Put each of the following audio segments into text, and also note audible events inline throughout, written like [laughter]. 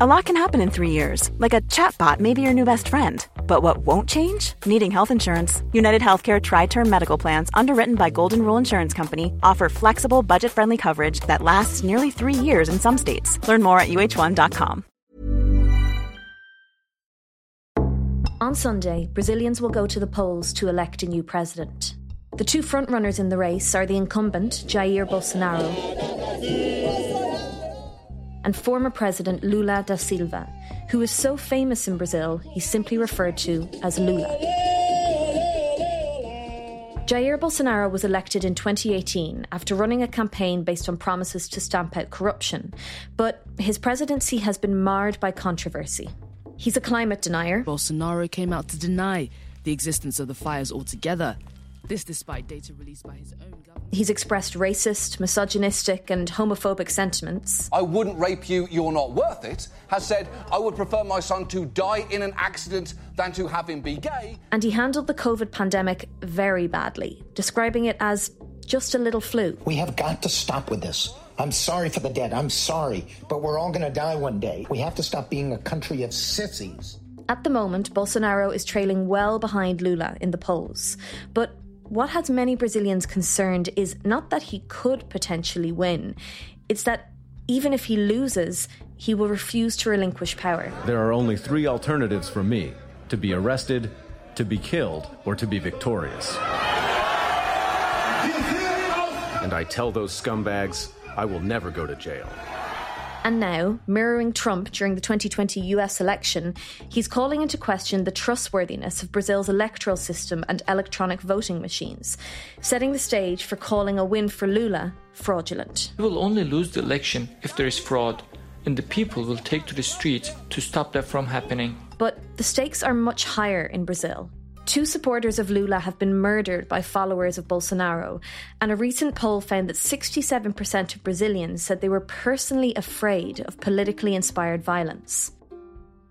A lot can happen in three years, like a chatbot may be your new best friend. But what won't change? Needing health insurance. United Healthcare Tri Term Medical Plans, underwritten by Golden Rule Insurance Company, offer flexible, budget friendly coverage that lasts nearly three years in some states. Learn more at uh1.com. On Sunday, Brazilians will go to the polls to elect a new president. The two frontrunners in the race are the incumbent, Jair Bolsonaro, and former President Lula da Silva, who is so famous in Brazil he's simply referred to as Lula. Jair Bolsonaro was elected in 2018 after running a campaign based on promises to stamp out corruption, but his presidency has been marred by controversy. He's a climate denier. Bolsonaro came out to deny the existence of the fires altogether. This despite data released by his own government. He's expressed racist, misogynistic, and homophobic sentiments. I wouldn't rape you, you're not worth it, has said, I would prefer my son to die in an accident than to have him be gay. And he handled the COVID pandemic very badly, describing it as just a little flu. We have got to stop with this. I'm sorry for the dead. I'm sorry. But we're all going to die one day. We have to stop being a country of sissies. At the moment, Bolsonaro is trailing well behind Lula in the polls. But what has many Brazilians concerned is not that he could potentially win, it's that even if he loses, he will refuse to relinquish power. There are only three alternatives for me to be arrested, to be killed, or to be victorious. And I tell those scumbags, I will never go to jail. And now, mirroring Trump during the 2020 US election, he's calling into question the trustworthiness of Brazil's electoral system and electronic voting machines, setting the stage for calling a win for Lula fraudulent. We will only lose the election if there is fraud, and the people will take to the streets to stop that from happening. But the stakes are much higher in Brazil. Two supporters of Lula have been murdered by followers of Bolsonaro, and a recent poll found that 67% of Brazilians said they were personally afraid of politically inspired violence.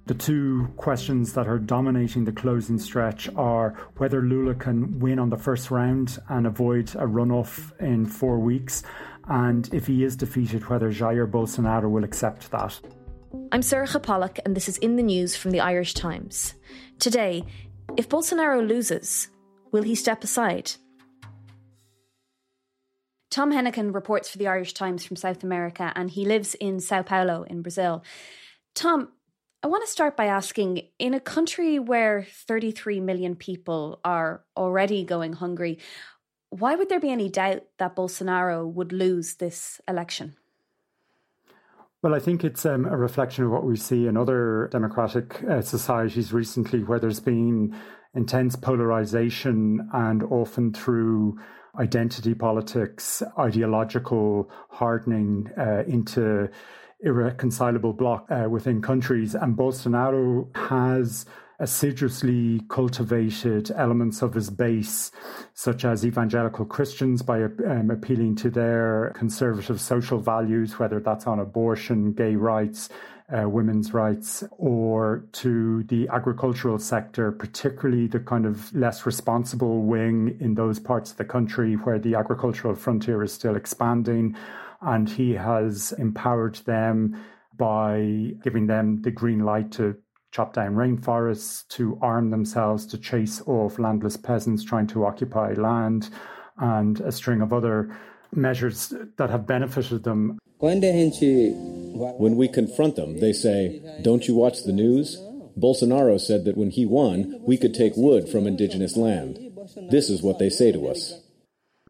The two questions that are dominating the closing stretch are whether Lula can win on the first round and avoid a runoff in four weeks, and if he is defeated, whether Jair Bolsonaro will accept that. I'm Sorcha Pollak, and this is in the news from the Irish Times. Today, if Bolsonaro loses, will he step aside? Tom Hennigan reports for the Irish Times from South America and he lives in Sao Paulo in Brazil. Tom, I want to start by asking in a country where 33 million people are already going hungry, why would there be any doubt that Bolsonaro would lose this election? Well, I think it's um, a reflection of what we see in other democratic uh, societies recently, where there's been intense polarization and often through identity politics, ideological hardening uh, into irreconcilable block uh, within countries. And Bolsonaro has assiduously cultivated elements of his base, such as evangelical Christians, by um, appealing to their conservative social values, whether that's on abortion, gay rights, uh, women's rights, or to the agricultural sector, particularly the kind of less responsible wing in those parts of the country where the agricultural frontier is still expanding. And he has empowered them by giving them the green light to chop down rainforests, to arm themselves to chase off landless peasants trying to occupy land, and a string of other measures that have benefited them. When we confront them, they say, Don't you watch the news? Bolsonaro said that when he won, we could take wood from indigenous land. This is what they say to us.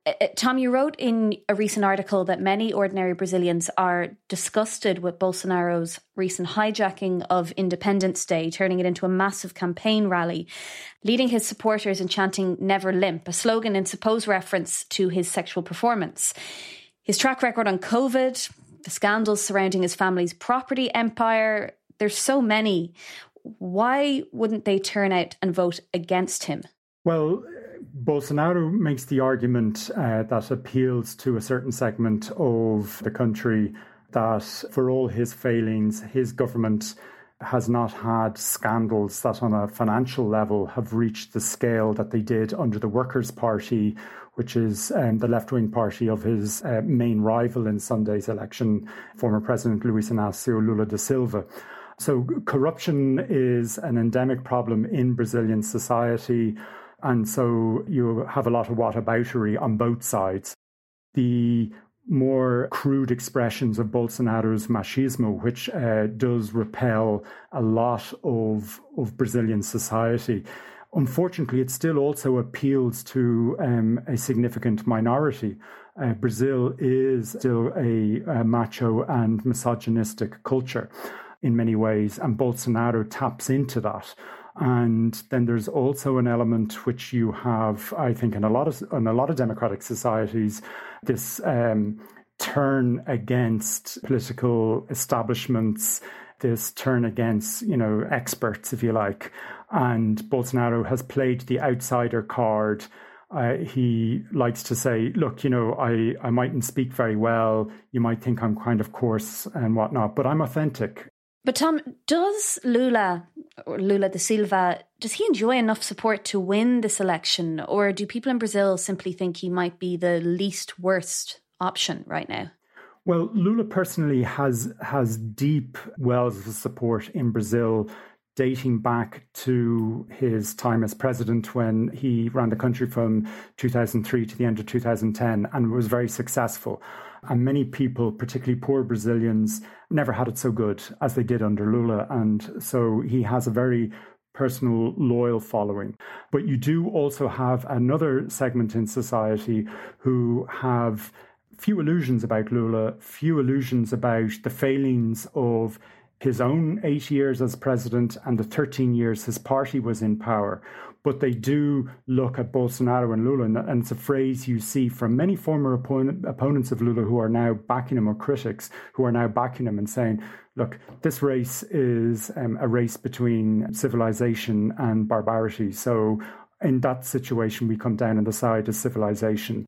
Uh, uh, Tom, you wrote in a recent article that many ordinary Brazilians are disgusted with Bolsonaro's recent hijacking of Independence Day, turning it into a massive campaign rally, leading his supporters in chanting Never Limp, a slogan in supposed reference to his sexual performance. His track record on COVID, the scandals surrounding his family's property empire, there's so many. why wouldn't they turn out and vote against him? Well, Bolsonaro makes the argument uh, that appeals to a certain segment of the country that for all his failings, his government has not had scandals that on a financial level have reached the scale that they did under the Workers' Party, which is um, the left wing party of his uh, main rival in Sunday's election, former President Luis Inácio Lula da Silva. So, corruption is an endemic problem in Brazilian society. And so you have a lot of whataboutery on both sides. The more crude expressions of Bolsonaro's machismo, which uh, does repel a lot of, of Brazilian society. Unfortunately, it still also appeals to um, a significant minority. Uh, Brazil is still a, a macho and misogynistic culture in many ways, and Bolsonaro taps into that. And then there's also an element which you have, I think, in a lot of in a lot of democratic societies, this um, turn against political establishments, this turn against you know experts, if you like. And Bolsonaro has played the outsider card. Uh, he likes to say, look, you know, I, I mightn't speak very well. You might think I'm kind of coarse and whatnot, but I'm authentic. But Tom, does Lula or Lula da Silva does he enjoy enough support to win this election, or do people in Brazil simply think he might be the least worst option right now? Well, Lula personally has has deep wells of support in Brazil dating back to his time as president when he ran the country from 2003 to the end of 2010 and was very successful. And many people, particularly poor Brazilians, never had it so good as they did under Lula. And so he has a very personal, loyal following. But you do also have another segment in society who have few illusions about Lula, few illusions about the failings of his own eight years as president and the 13 years his party was in power. But they do look at Bolsonaro and Lula, and it's a phrase you see from many former opponent, opponents of Lula who are now backing him, or critics who are now backing him and saying, look, this race is um, a race between civilization and barbarity. So in that situation, we come down on the side of civilization.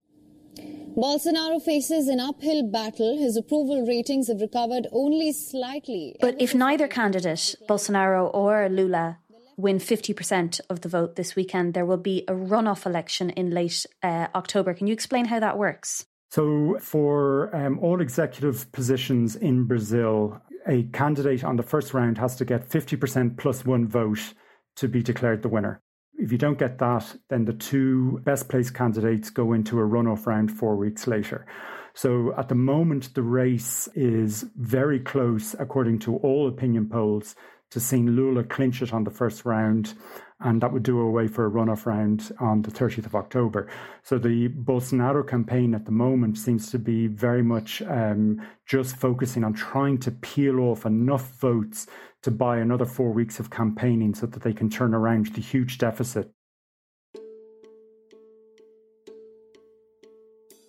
Bolsonaro faces an uphill battle. His approval ratings have recovered only slightly. But if neither candidate, Bolsonaro or Lula, win 50% of the vote this weekend, there will be a runoff election in late uh, October. Can you explain how that works? So, for um, all executive positions in Brazil, a candidate on the first round has to get 50% plus one vote to be declared the winner. If you don't get that, then the two best placed candidates go into a runoff round four weeks later. So at the moment, the race is very close, according to all opinion polls, to seeing Lula clinch it on the first round. And that would do away for a runoff round on the 30th of October. So the Bolsonaro campaign at the moment seems to be very much um, just focusing on trying to peel off enough votes to buy another four weeks of campaigning so that they can turn around the huge deficit.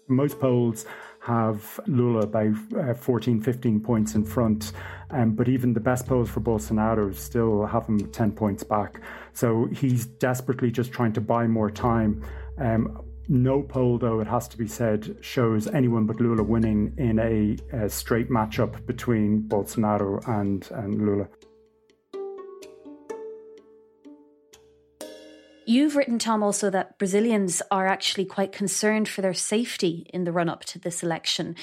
Most polls have Lula by uh, 14, 15 points in front, um, but even the best polls for Bolsonaro still have him 10 points back. So he's desperately just trying to buy more time. Um, no poll, though, it has to be said, shows anyone but Lula winning in a, a straight matchup between Bolsonaro and, and Lula. You've written, Tom, also that Brazilians are actually quite concerned for their safety in the run up to this election.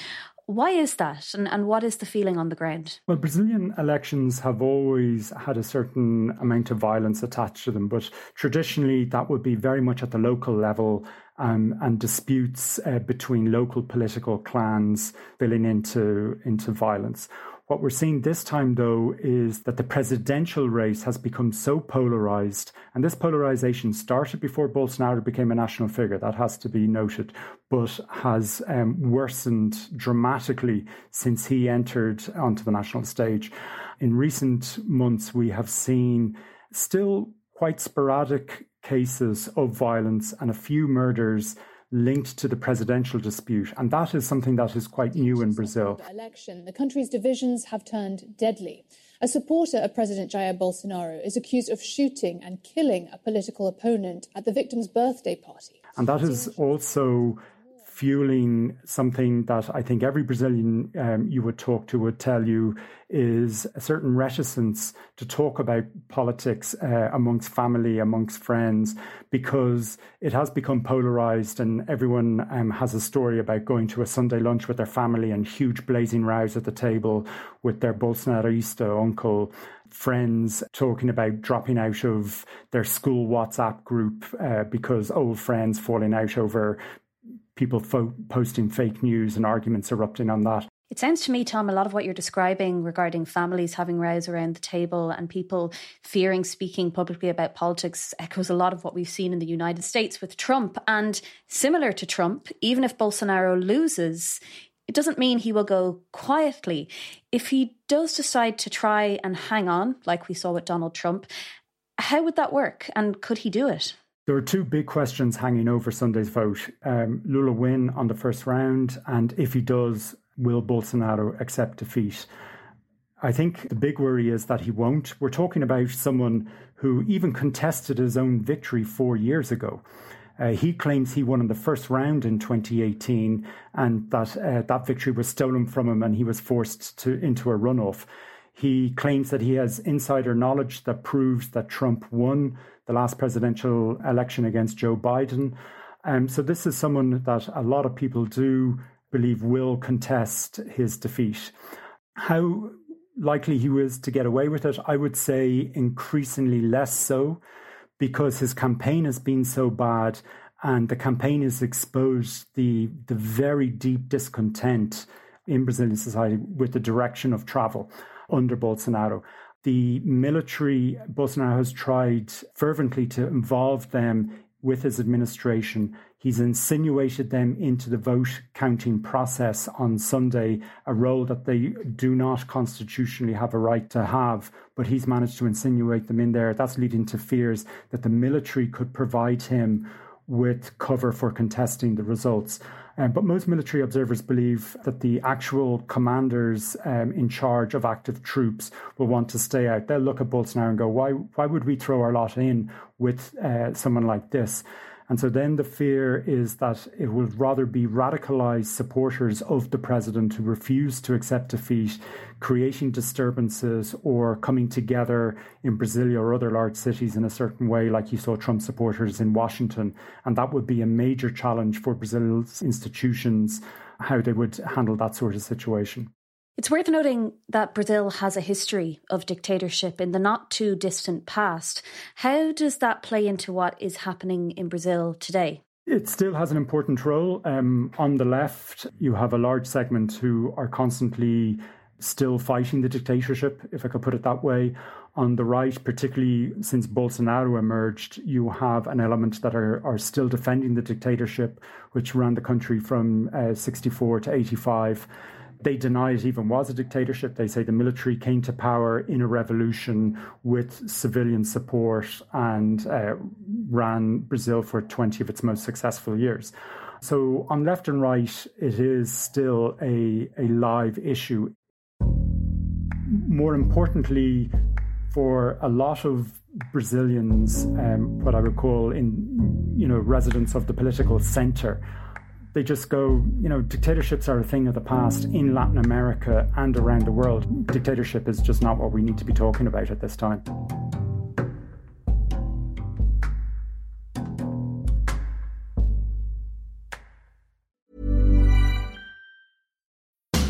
Why is that, and, and what is the feeling on the ground? Well, Brazilian elections have always had a certain amount of violence attached to them, but traditionally that would be very much at the local level um, and disputes uh, between local political clans spilling into into violence. What we're seeing this time, though, is that the presidential race has become so polarized, and this polarization started before Bolsonaro became a national figure, that has to be noted, but has um, worsened dramatically since he entered onto the national stage. In recent months, we have seen still quite sporadic cases of violence and a few murders linked to the presidential dispute. And that is something that is quite new in Brazil. Election. The country's divisions have turned deadly. A supporter of President Jair Bolsonaro is accused of shooting and killing a political opponent at the victim's birthday party. And that is also fueling something that I think every Brazilian um, you would talk to would tell you is a certain reticence to talk about politics uh, amongst family, amongst friends, because it has become polarized and everyone um, has a story about going to a Sunday lunch with their family and huge blazing rows at the table with their Bolsonarista uncle friends talking about dropping out of their school WhatsApp group uh, because old friends falling out over people fo- posting fake news and arguments erupting on that. It sounds to me, Tom, a lot of what you're describing regarding families having rows around the table and people fearing speaking publicly about politics echoes a lot of what we've seen in the United States with Trump. And similar to Trump, even if Bolsonaro loses, it doesn't mean he will go quietly. If he does decide to try and hang on, like we saw with Donald Trump, how would that work? And could he do it? There are two big questions hanging over Sunday's vote. Um, Lula win on the first round, and if he does, will Bolsonaro accept defeat? I think the big worry is that he won't. We're talking about someone who even contested his own victory four years ago. Uh, he claims he won in the first round in 2018, and that uh, that victory was stolen from him, and he was forced to into a runoff. He claims that he has insider knowledge that proves that Trump won the last presidential election against Joe Biden. Um, so this is someone that a lot of people do believe will contest his defeat. How likely he was to get away with it, I would say increasingly less so, because his campaign has been so bad and the campaign has exposed the the very deep discontent in Brazilian society with the direction of travel under Bolsonaro the military, Bolsonaro has tried fervently to involve them with his administration. He's insinuated them into the vote counting process on Sunday, a role that they do not constitutionally have a right to have, but he's managed to insinuate them in there. That's leading to fears that the military could provide him with cover for contesting the results. Um, but most military observers believe that the actual commanders um, in charge of active troops will want to stay out. They'll look at Bolsonaro and go, why, why would we throw our lot in with uh, someone like this? And so then the fear is that it will rather be radicalized supporters of the president who refuse to accept defeat, creating disturbances or coming together in Brasilia or other large cities in a certain way, like you saw Trump supporters in Washington. And that would be a major challenge for Brazil's institutions, how they would handle that sort of situation. It's worth noting that Brazil has a history of dictatorship in the not too distant past. How does that play into what is happening in Brazil today? It still has an important role. Um, on the left, you have a large segment who are constantly still fighting the dictatorship, if I could put it that way. On the right, particularly since Bolsonaro emerged, you have an element that are, are still defending the dictatorship, which ran the country from uh, 64 to 85. They deny it even was a dictatorship. They say the military came to power in a revolution with civilian support and uh, ran Brazil for 20 of its most successful years. So, on left and right, it is still a, a live issue. More importantly, for a lot of Brazilians, um, what I would call in you know residents of the political center, they just go, you know, dictatorships are a thing of the past in Latin America and around the world. Dictatorship is just not what we need to be talking about at this time.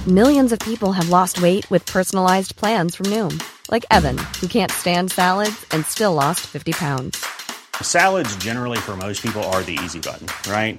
Millions of people have lost weight with personalized plans from Noom, like Evan, who can't stand salads and still lost 50 pounds. Salads, generally, for most people, are the easy button, right?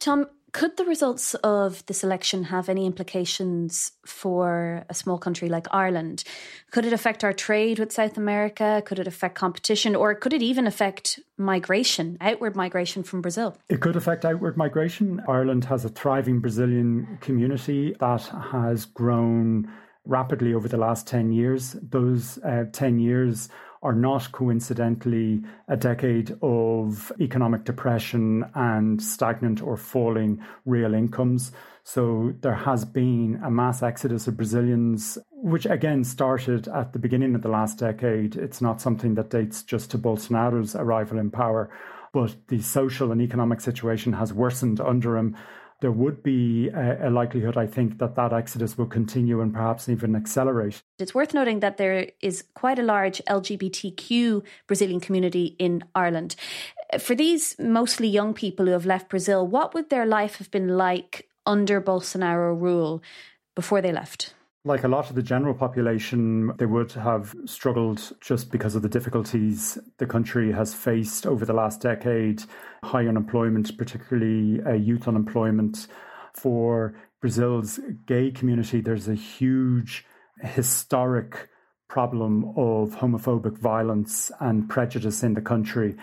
Tom, could the results of this election have any implications for a small country like Ireland? Could it affect our trade with South America? Could it affect competition? Or could it even affect migration, outward migration from Brazil? It could affect outward migration. Ireland has a thriving Brazilian community that has grown rapidly over the last 10 years. Those uh, 10 years are not coincidentally a decade of economic depression and stagnant or falling real incomes. So there has been a mass exodus of Brazilians, which again started at the beginning of the last decade. It's not something that dates just to Bolsonaro's arrival in power, but the social and economic situation has worsened under him there would be a, a, likelihood, I think, that that exodus will continue and perhaps even accelerate. It's worth noting that there is quite a large LGBTQ Brazilian community in Ireland. For these mostly young people who have left Brazil, what would their life have been like under Bolsonaro rule before they left? Like a lot of the general population, they would have struggled just because of the difficulties the country has faced over the last decade. High unemployment, particularly uh, youth unemployment. For Brazil's gay community, there's a huge historic problem of homophobic violence and prejudice in the country.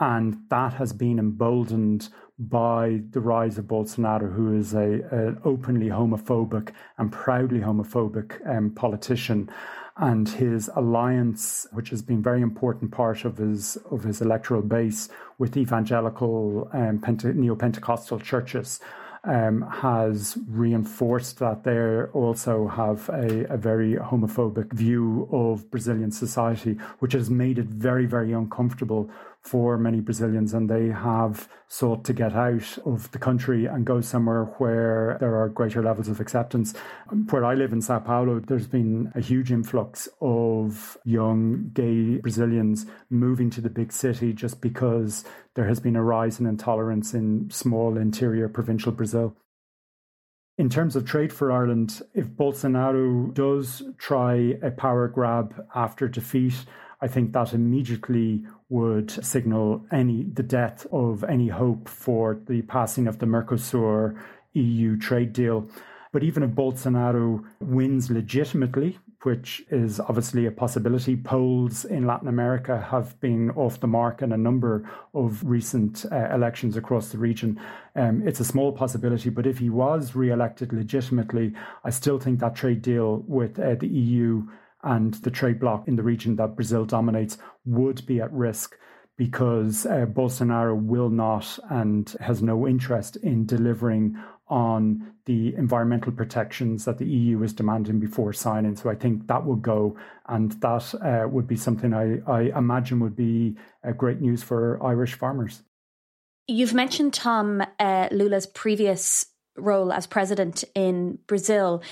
And that has been emboldened by the rise of Bolsonaro, who is a, a openly homophobic and proudly homophobic um, politician, and his alliance, which has been a very important part of his of his electoral base with evangelical um, Pente- neo Pentecostal churches. Um, has reinforced that they also have a, a, very homophobic view of Brazilian society, which has made it very, very uncomfortable for many Brazilians, and they have sought to get out of the country and go somewhere where there are greater levels of acceptance. Um, where I live in Sao Paulo, there's been a huge influx of young gay Brazilians moving to the big city just because there has been a rise in intolerance in small interior provincial Brazil. In terms of trade for Ireland, if Bolsonaro does try a power grab after defeat, I think that immediately would signal any the death of any hope for the passing of the Mercosur EU trade deal. But even if Bolsonaro wins legitimately, which is obviously a possibility, polls in Latin America have been off the mark in a number of recent uh, elections across the region. Um, it's a small possibility, but if he was re elected legitimately, I still think that trade deal with uh, the EU and the trade bloc in the region that Brazil dominates would be at risk because uh, Bolsonaro will not and has no interest in delivering on the environmental protections that the EU is demanding before signing. So I think that will go, and that uh, would be something I, I imagine would be uh, great news for Irish farmers. You've mentioned Tom uh, Lula's previous role as president in Brazil.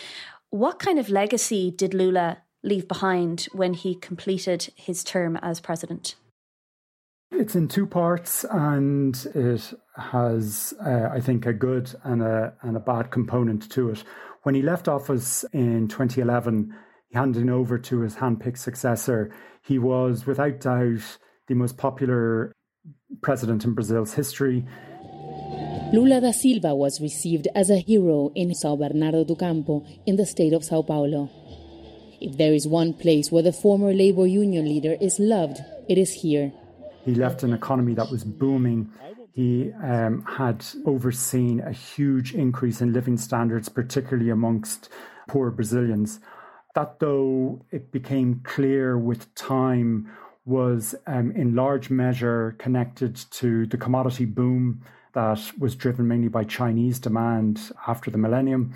What kind of legacy did Lula leave behind when he completed his term as president? It's in two parts, and it has, uh, I think, a good and a and a bad component to it. When he left office in 2011, handing over to his handpicked successor, he was without doubt the most popular president in Brazil's history. Lula da Silva was received as a hero in São Bernardo do Campo in the state of Sao Paulo. If there is one place where the former labor union leader is loved, it is here. He left an economy that was booming. He um, had overseen a huge increase in living standards, particularly amongst poor Brazilians. That, though, it became clear with time, was um, in large measure connected to the commodity boom that was driven mainly by Chinese demand after the millennium,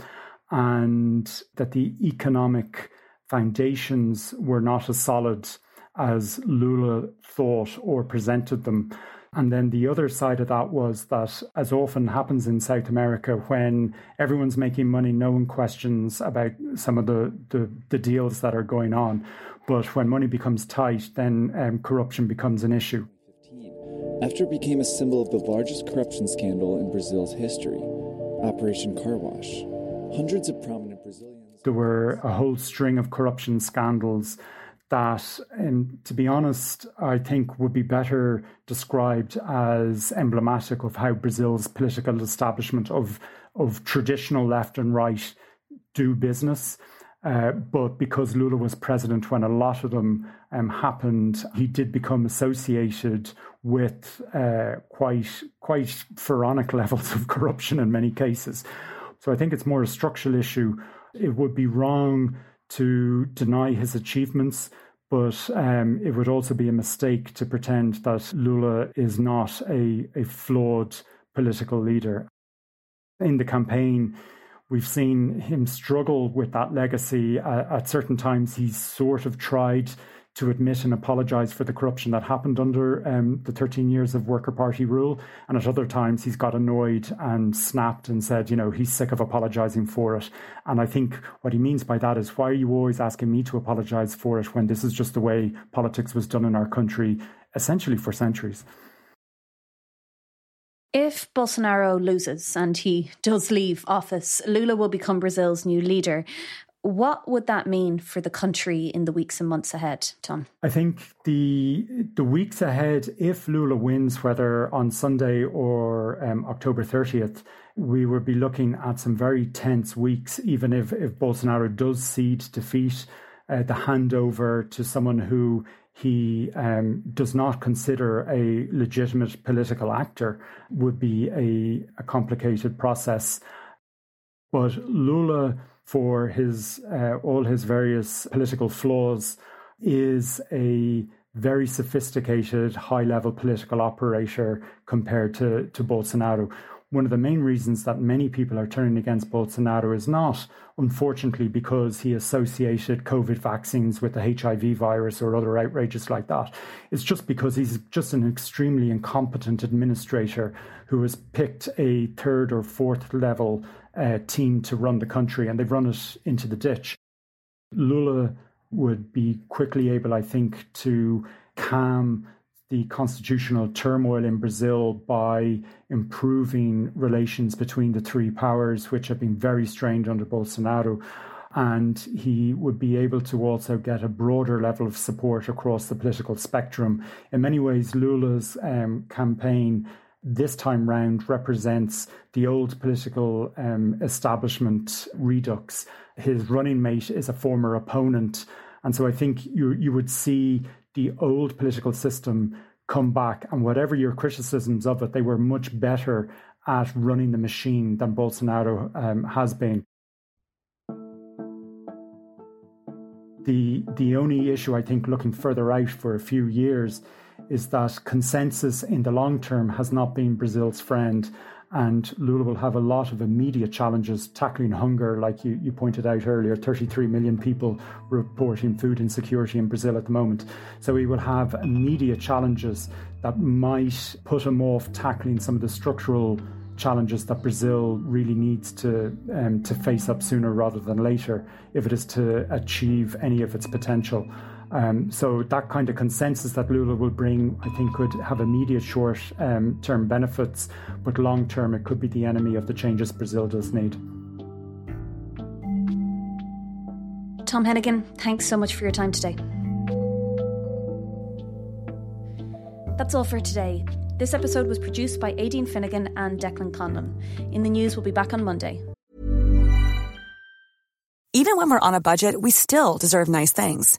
and that the economic foundations were not as solid as Lula thought or presented them. And then the other side of that was that, as often happens in South America, when everyone's making money, no one questions about some of the, the, the deals that are going on. But when money becomes tight, then um, corruption becomes an issue. After it became a symbol of the largest corruption scandal in Brazil's history, Operation Car Wash, hundreds of prominent. There were a whole string of corruption scandals that, um, to be honest, I think would be better described as emblematic of how Brazil's political establishment of of traditional left and right do business. Uh, but because Lula was president when a lot of them um, happened, he did become associated with uh, quite quite pharaonic [laughs] levels of corruption in many cases. So I think it's more a structural issue. It would be wrong to deny his achievements, but um, it would also be a mistake to pretend that Lula is not a, a flawed political leader. In the campaign, we've seen him struggle with that legacy. Uh, at certain times, he's sort of tried to admit and apologize for the corruption that happened under um, the 13 years of Worker Party rule. And at other times, he's got annoyed and snapped and said, you know, he's sick of apologizing for it. And I think what he means by that is, why are you always asking me to apologize for it when this is just the way politics was done in our country, essentially for centuries? If Bolsonaro loses and he does leave office, Lula will become Brazil's new leader. What would that mean for the country in the weeks and months ahead, Tom? I think the the weeks ahead, if Lula wins, whether on Sunday or um, October 30th, we will be looking at some very tense weeks, even if, if Bolsonaro does cede defeat, uh, the handover to someone who he um, does not consider a legitimate political actor would be a, a complicated process. But Lula for his uh, all his various political flaws is a very sophisticated, high level political operator compared to, to Bolsonaro. One of the main reasons that many people are turning against Bolsonaro is not, unfortunately, because he associated COVID vaccines with the HIV virus or other outrages like that. It's just because he's just an extremely incompetent administrator who has picked a third or fourth level uh, team to run the country, and they've run it into the ditch. Lula would be quickly able, I think, to calm the constitutional turmoil in Brazil by improving relations between the three powers, which have been very strained under Bolsonaro. And he would be able to also get a broader level of support across the political spectrum. In many ways, Lula's um, campaign this time round represents the old political um, establishment redux. His running mate is a former opponent. And so I think you, you would see the old political system come back, and whatever your criticisms of it, they were much better at running the machine than Bolsonaro um, has been. The, the only issue, I think, looking further out for a few years is that consensus in the long term has not been Brazil's friend. And Lula will have a lot of immediate challenges tackling hunger, like you, you pointed out earlier 33 million people reporting food insecurity in Brazil at the moment. So he will have immediate challenges that might put him off tackling some of the structural challenges that Brazil really needs to um, to face up sooner rather than later if it is to achieve any of its potential. Um, so that kind of consensus that Lula will bring, I think, could have immediate short-term um, benefits, but long-term it could be the enemy of the changes Brazil does need. Tom Hennigan, thanks so much for your time today. That's all for today. This episode was produced by Aideen Finnegan and Declan Conlon. In the news, we'll be back on Monday. Even when we're on a budget, we still deserve nice things.